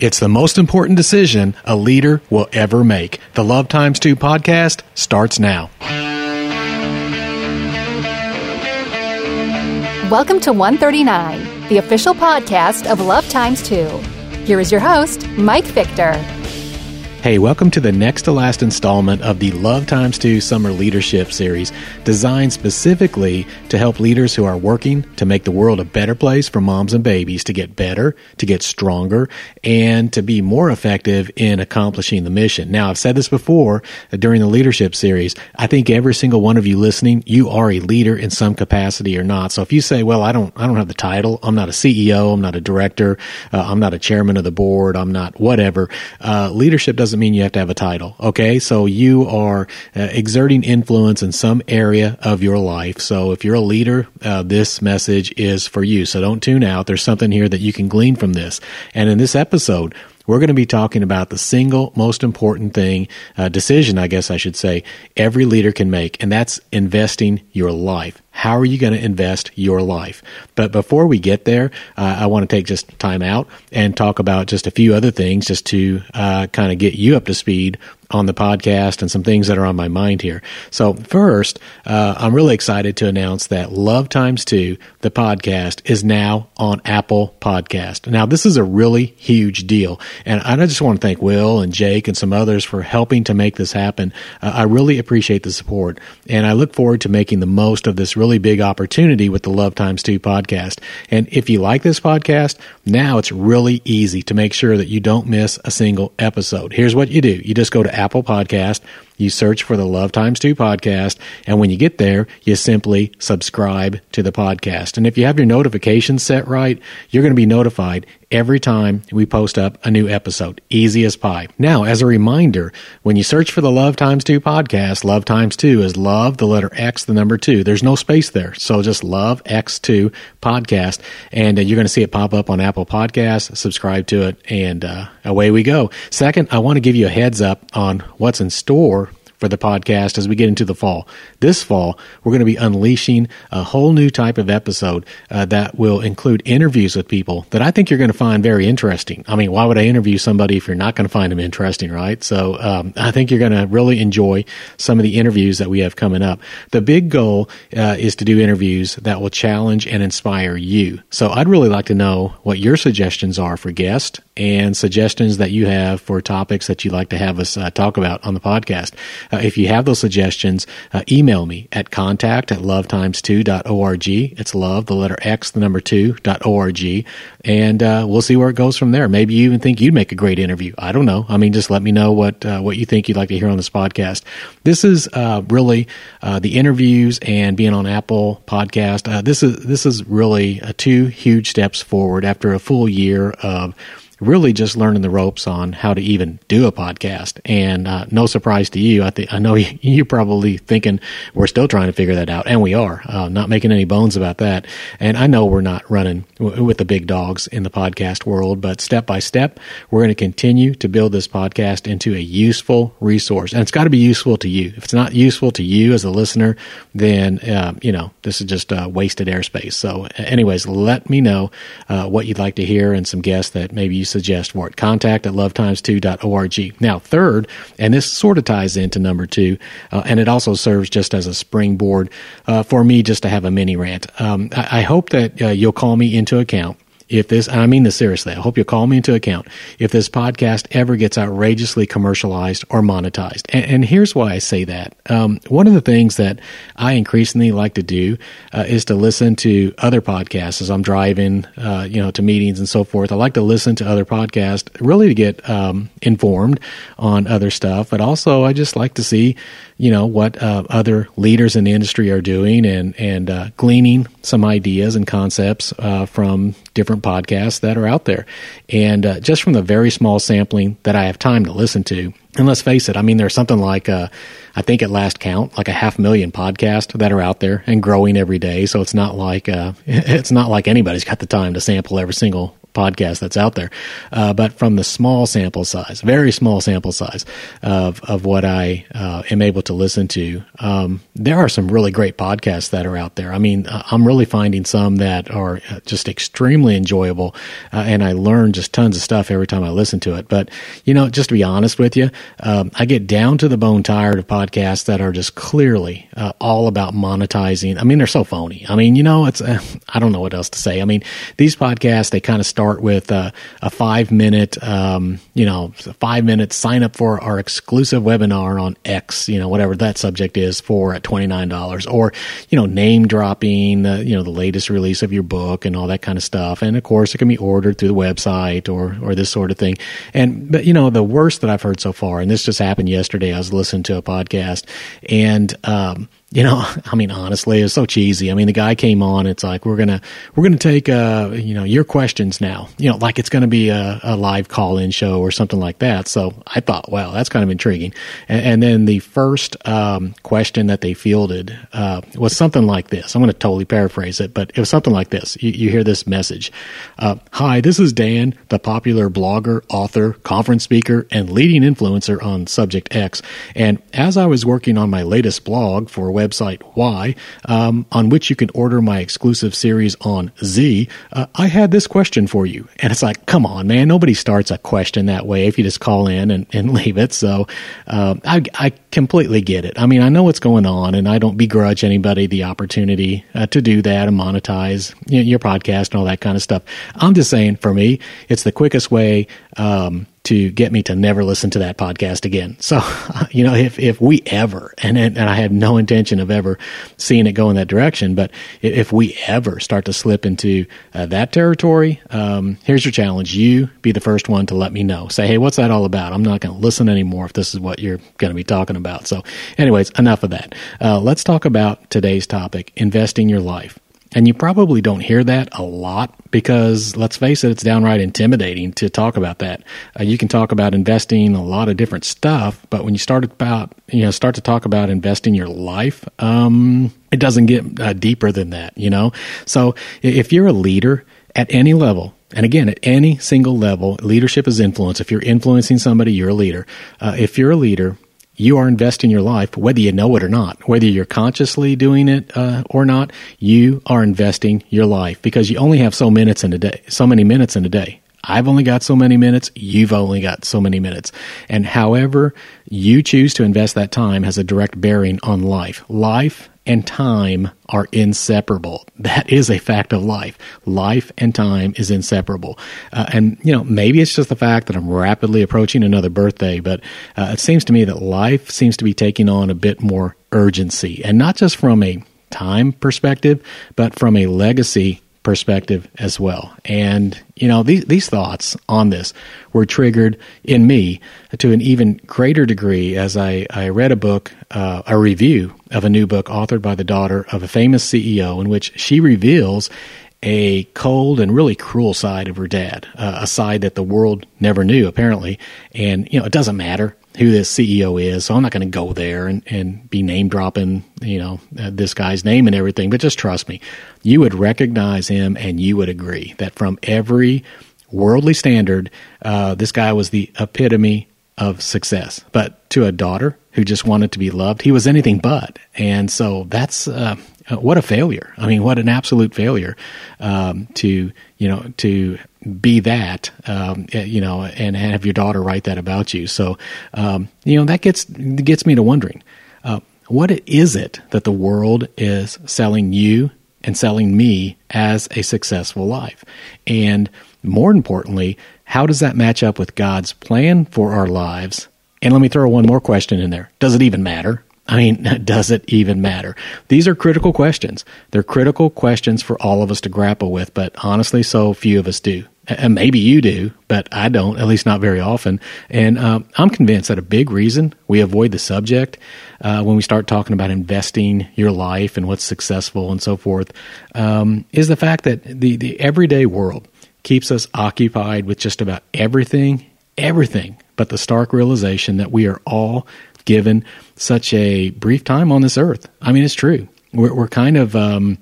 It's the most important decision a leader will ever make. The Love Times 2 podcast starts now. Welcome to 139, the official podcast of Love Times 2. Here is your host, Mike Victor. Hey, welcome to the next to last installment of the Love Times 2 Summer Leadership Series, designed specifically to help leaders who are working to make the world a better place for moms and babies to get better, to get stronger, and to be more effective in accomplishing the mission. Now, I've said this before uh, during the Leadership Series. I think every single one of you listening, you are a leader in some capacity or not. So if you say, well, I don't, I don't have the title, I'm not a CEO, I'm not a director, uh, I'm not a chairman of the board, I'm not whatever, uh, leadership doesn't doesn't mean you have to have a title. Okay. So you are uh, exerting influence in some area of your life. So if you're a leader, uh, this message is for you. So don't tune out. There's something here that you can glean from this. And in this episode, we're going to be talking about the single most important thing, uh, decision, I guess I should say, every leader can make, and that's investing your life. How are you going to invest your life? But before we get there, uh, I want to take just time out and talk about just a few other things just to uh, kind of get you up to speed on the podcast and some things that are on my mind here. So first, uh, I'm really excited to announce that Love Times 2, the podcast, is now on Apple Podcast. Now, this is a really huge deal. And I just want to thank Will and Jake and some others for helping to make this happen. Uh, I really appreciate the support. And I look forward to making the most of this really big opportunity with the Love Times 2 podcast. And if you like this podcast, now it's really easy to make sure that you don't miss a single episode. Here's what you do. You just go to Apple Podcast you search for the Love Times 2 podcast, and when you get there, you simply subscribe to the podcast. And if you have your notifications set right, you're going to be notified every time we post up a new episode. Easy as pie. Now, as a reminder, when you search for the Love Times 2 podcast, Love Times 2 is love, the letter X, the number 2. There's no space there. So just Love X2 podcast. And uh, you're going to see it pop up on Apple Podcasts. Subscribe to it, and uh, away we go. Second, I want to give you a heads up on what's in store for the podcast as we get into the fall. This fall, we're going to be unleashing a whole new type of episode uh, that will include interviews with people that I think you're going to find very interesting. I mean, why would I interview somebody if you're not going to find them interesting, right? So um, I think you're going to really enjoy some of the interviews that we have coming up. The big goal uh, is to do interviews that will challenge and inspire you. So I'd really like to know what your suggestions are for guests and suggestions that you have for topics that you'd like to have us uh, talk about on the podcast. Uh, if you have those suggestions, uh, email me at contact at lovetimes2.org. It's love, the letter X, the number two, dot org. And uh, we'll see where it goes from there. Maybe you even think you'd make a great interview. I don't know. I mean, just let me know what, what you think you'd like to hear on this podcast. This is really the interviews and being on Apple podcast. this is, this is really two huge steps forward after a full year of really just learning the ropes on how to even do a podcast. And uh, no surprise to you, I think I know you, are probably thinking we're still trying to figure that out, and we are. Uh, not making any bones about that. And I know we're not running w- with the big dogs in the podcast world, but step by step, we're going to continue to build this podcast into a useful resource, and it's got to be useful to you. If it's not useful to you as a listener, then uh, you know this is just uh, wasted airspace. So, anyways, let me know uh, what you'd like to hear and some guests that maybe you suggest for it. Contact at lovetimes2.org. Now, third, and this sort of ties into number two, uh, and it also serves just as a springboard uh, for me just to have a mini rant. Um, I, I, hope that uh, you'll call me into account if this, I mean this seriously, I hope you'll call me into account if this podcast ever gets outrageously commercialized or monetized. And, and here's why I say that. Um, one of the things that I increasingly like to do uh, is to listen to other podcasts as I'm driving, uh, you know, to meetings and so forth. I like to listen to other podcasts really to get um, informed on other stuff, but also I just like to see you know what uh, other leaders in the industry are doing and and uh, gleaning some ideas and concepts uh, from different podcasts that are out there. And uh, just from the very small sampling that I have time to listen to and let's face it I mean there's something like uh, I think at last count like a half million podcasts that are out there and growing every day. So it's not like uh, it's not like anybody's got the time to sample every single podcast that's out there. Uh, but from the small sample size, very small sample size of, of what I uh, am able to listen to, um, there are some really great podcasts that are out there. I mean, uh, I'm really finding some that are uh, just extremely enjoyable, uh, and I learn just tons of stuff every time I listen to it. But, you know, just to be honest with you, um, I get down to the bone tired of podcasts that are just clearly uh, all about monetizing. I mean, they're so phony. I mean, you know, it's, I don't know what else to say. I mean, these podcasts, they kind of start with a five minute, um, you know, five minutes sign up for our exclusive webinar on X, you know, whatever that subject is for at $29 or, you know, name dropping, the, you know, the latest release of your book and all that kind of stuff. And of course, it can be ordered through the website or, or this sort of thing. And, but, you know, the worst that I've heard so far, and this just happened yesterday, I was listening to a podcast and, um, you know, I mean, honestly, it's so cheesy. I mean, the guy came on. It's like we're gonna we're gonna take uh you know your questions now. You know, like it's gonna be a, a live call in show or something like that. So I thought, wow, that's kind of intriguing. And, and then the first um, question that they fielded uh, was something like this. I'm to totally paraphrase it, but it was something like this. You, you hear this message: uh, Hi, this is Dan, the popular blogger, author, conference speaker, and leading influencer on subject X. And as I was working on my latest blog for website Y, um, on which you can order my exclusive series on Z, uh, I had this question for you. And it's like, come on, man, nobody starts a question that way if you just call in and, and leave it. So uh, I, I completely get it. I mean, I know what's going on, and I don't begrudge anybody the opportunity uh, to do that and monetize you know, your podcast and all that kind of stuff. I'm just saying, for me, it's the quickest way um, to get me to never listen to that podcast again. So, you know, if, if we ever, and, and I have no intention of ever seeing it go in that direction, but if we ever start to slip into uh, that territory, um, here's your challenge. You be the first one to let me know. Say, hey, what's that all about? I'm not going to listen anymore if this is what you're going to be talking about. So, anyways, enough of that. Uh, let's talk about today's topic investing your life. And you probably don't hear that a lot because, let's face it, it's downright intimidating to talk about that. Uh, you can talk about investing a lot of different stuff, but when you start about you know start to talk about investing your life, um, it doesn't get uh, deeper than that. You know, so if you're a leader at any level, and again, at any single level, leadership is influence. If you're influencing somebody, you're a leader. Uh, if you're a leader, you are investing your life, whether you know it or not, whether you're consciously doing it uh, or not. You are investing your life because you only have so minutes in a day, so many minutes in a day. I've only got so many minutes. You've only got so many minutes. And however you choose to invest that time has a direct bearing on life. Life and time are inseparable. That is a fact of life. Life and time is inseparable. Uh, and, you know, maybe it's just the fact that I'm rapidly approaching another birthday, but uh, it seems to me that life seems to be taking on a bit more urgency. And not just from a time perspective, but from a legacy perspective as well. And, you know, these, these thoughts on this were triggered in me to an even greater degree as I, I read a book, uh, a review of a new book authored by the daughter of a famous CEO in which she reveals a cold and really cruel side of her dad, uh, a side that the world never knew, apparently. And, you know, it doesn't matter who this CEO is, so I'm not going to go there and, and be name dropping, you know, uh, this guy's name and everything, but just trust me. You would recognize him and you would agree that from every worldly standard, uh, this guy was the epitome of success. But to a daughter who just wanted to be loved, he was anything but. And so that's uh, what a failure. I mean, what an absolute failure um, to you know to be that um, eh, you know and have your daughter write that about you. So um, you know that gets gets me to wondering. Uh, what is it that the world is selling you and selling me as a successful life? And more importantly, how does that match up with God's plan for our lives? And let me throw one more question in there. Does it even matter? I mean, does it even matter? These are critical questions. They're critical questions for all of us to grapple with, but honestly, so few of us do. And maybe you do, but I don't, at least not very often. And uh, I'm convinced that a big reason we avoid the subject uh, when we start talking about investing your life and what's successful and so forth um, is the fact that the, the everyday world keeps us occupied with just about everything, everything, but the stark realization that we are all given such a brief time on this earth. I mean, it's true. We're, we're kind of um,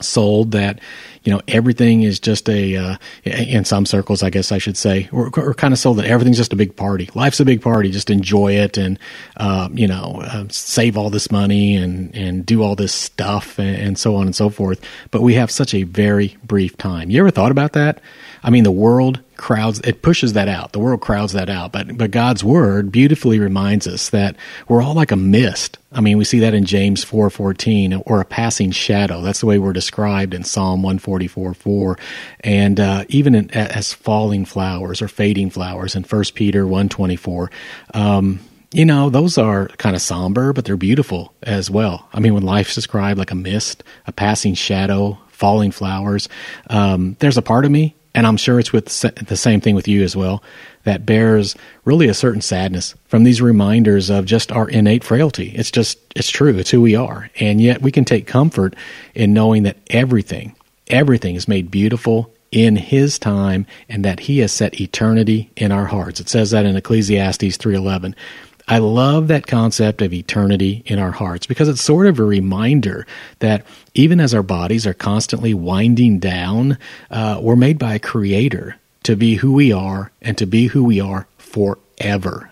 sold that you know, everything is just a, uh, in some circles, I guess I should say, we're, we're kind of sold that everything's just a big party. Life's a big party. Just enjoy it and, uh, you know, uh, save all this money and, and do all this stuff and, and so on and so forth. But we have such a very brief time. You ever thought about that? I mean, the world crowds it pushes that out. The world crowds that out. But but God's word beautifully reminds us that we're all like a mist. I mean, we see that in James four fourteen, or a passing shadow. That's the way we're described in Psalm one forty four four, and uh, even in, as falling flowers or fading flowers in First Peter one twenty four. Um, you know, those are kind of somber, but they're beautiful as well. I mean, when life's described like a mist, a passing shadow, falling flowers, um, there's a part of me and I'm sure it's with the same thing with you as well, that bears really a certain sadness from these reminders of just our innate frailty. It's just, it's true. It's who we are. And yet we can take comfort in knowing that everything, everything is made beautiful in his time and that he has set eternity in our hearts. It says that in Ecclesiastes 3:11. I love that concept of eternity in our hearts because it's sort of a reminder that even as our bodies are constantly winding down, uh, we're made by a creator to be who we are and to be who we are forever.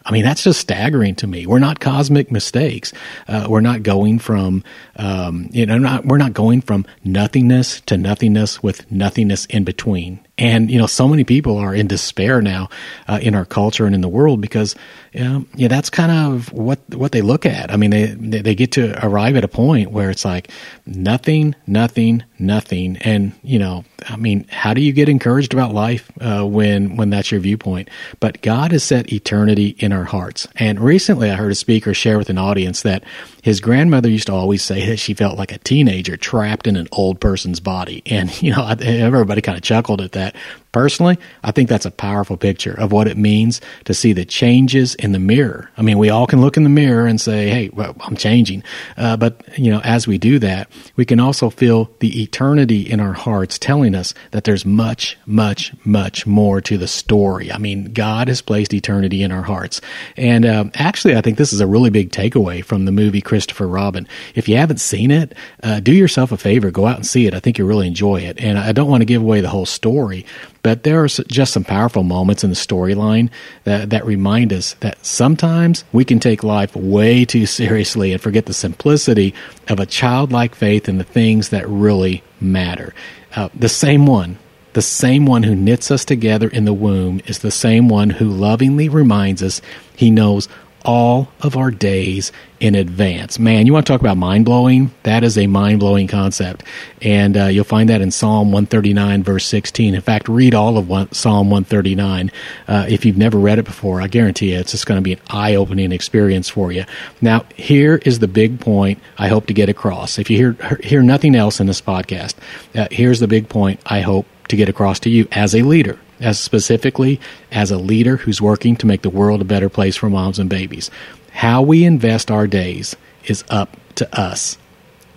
I mean, that's just staggering to me. We're not cosmic mistakes. Uh, we're not going from, um, you know, not, we're not going from nothingness to nothingness with nothingness in between. And you know, so many people are in despair now uh, in our culture and in the world because you know, yeah, that's kind of what what they look at. I mean, they they get to arrive at a point where it's like nothing, nothing, nothing, and you know, I mean, how do you get encouraged about life uh, when when that's your viewpoint? But God has set eternity in our hearts. And recently, I heard a speaker share with an audience that his grandmother used to always say that she felt like a teenager trapped in an old person's body, and you know, everybody kind of chuckled at that. Personally, I think that's a powerful picture of what it means to see the changes in the mirror. I mean, we all can look in the mirror and say, "Hey, well, I'm changing," uh, but you know, as we do that, we can also feel the eternity in our hearts telling us that there's much, much, much more to the story. I mean, God has placed eternity in our hearts, and um, actually, I think this is a really big takeaway from the movie Christopher Robin. If you haven't seen it, uh, do yourself a favor, go out and see it. I think you'll really enjoy it. And I don't want to give away the whole story, but there are just some powerful moments in the storyline that, that remind us that sometimes we can take life way too seriously and forget the simplicity of a childlike faith in the things that really matter. Uh, the same one, the same one who knits us together in the womb is the same one who lovingly reminds us he knows all of our days in advance. Man, you want to talk about mind blowing? That is a mind blowing concept. And uh, you'll find that in Psalm 139, verse 16. In fact, read all of one, Psalm 139. Uh, if you've never read it before, I guarantee you it's just going to be an eye opening experience for you. Now, here is the big point I hope to get across. If you hear, hear nothing else in this podcast, uh, here's the big point I hope to get across to you as a leader as specifically as a leader who's working to make the world a better place for moms and babies. How we invest our days is up to us.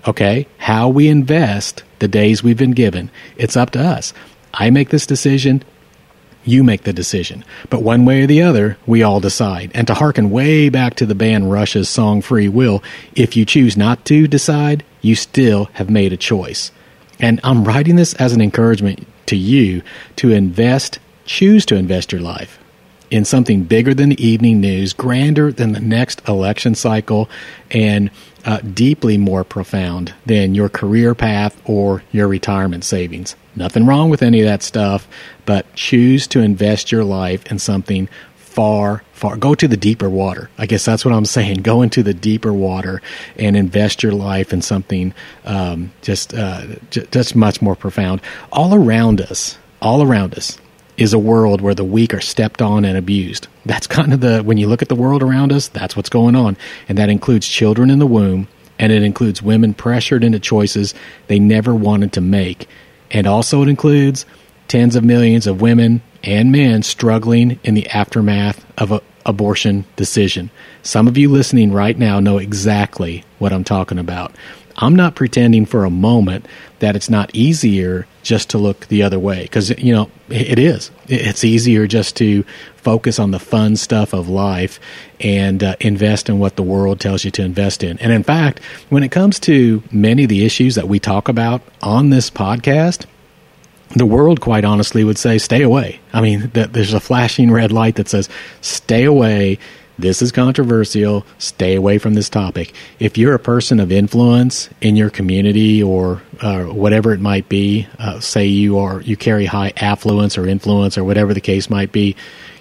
Okay? How we invest the days we've been given, it's up to us. I make this decision, you make the decision. But one way or the other, we all decide. And to hearken way back to the band Rush's song Free Will, if you choose not to decide, you still have made a choice. And I'm writing this as an encouragement to you to invest, choose to invest your life in something bigger than the evening news, grander than the next election cycle, and uh, deeply more profound than your career path or your retirement savings. Nothing wrong with any of that stuff, but choose to invest your life in something far, far. Go to the deeper water. I guess that's what I'm saying. Go into the deeper water and invest your life in something um, just, uh, j- just much more profound. All around us, all around us is a world where the weak are stepped on and abused. That's kind of the, when you look at the world around us, that's what's going on. And that includes children in the womb, and it includes women pressured into choices they never wanted to make. And also, it includes tens of millions of women and men struggling in the aftermath of an abortion decision. Some of you listening right now know exactly what I'm talking about. I'm not pretending for a moment that it's not easier just to look the other way because you know it is. It's easier just to focus on the fun stuff of life and uh, invest in what the world tells you to invest in. And in fact, when it comes to many of the issues that we talk about on this podcast, the world, quite honestly, would say, stay away. I mean, there's a flashing red light that says, stay away. This is controversial. Stay away from this topic. If you're a person of influence in your community or uh, whatever it might be, uh, say you are you carry high affluence or influence or whatever the case might be,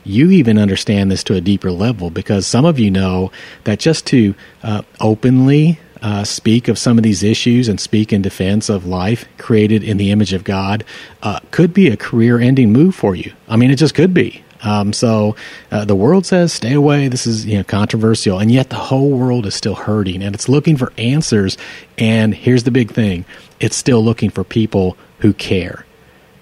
you even understand this to a deeper level because some of you know that just to uh, openly uh, speak of some of these issues and speak in defense of life created in the image of God uh, could be a career ending move for you. I mean, it just could be. Um, so uh, the world says stay away. This is you know controversial, and yet the whole world is still hurting, and it's looking for answers. And here's the big thing: it's still looking for people who care.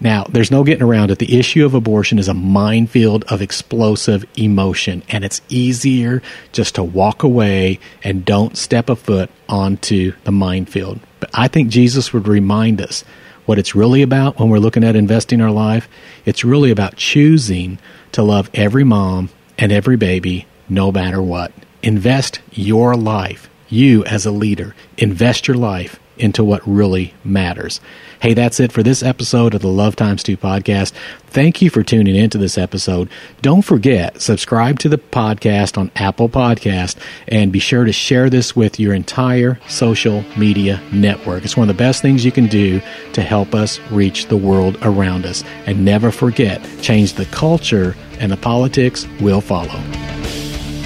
Now, there's no getting around it. The issue of abortion is a minefield of explosive emotion, and it's easier just to walk away and don't step a foot onto the minefield. But I think Jesus would remind us what it's really about when we're looking at investing our life. It's really about choosing to love every mom and every baby, no matter what. Invest your life, you as a leader, invest your life into what really matters. Hey, that's it for this episode of the Love Times 2 podcast. Thank you for tuning into this episode. Don't forget, subscribe to the podcast on Apple Podcast and be sure to share this with your entire social media network. It's one of the best things you can do to help us reach the world around us. And never forget, change the culture and the politics will follow.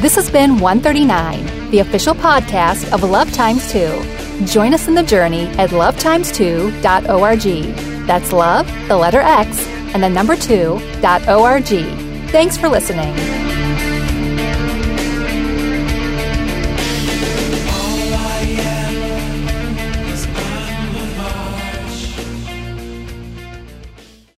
This has been 139, the official podcast of Love Times 2. Join us in the journey at lovetimes2.org. That's love, the letter X, and the number 2.org. Thanks for listening.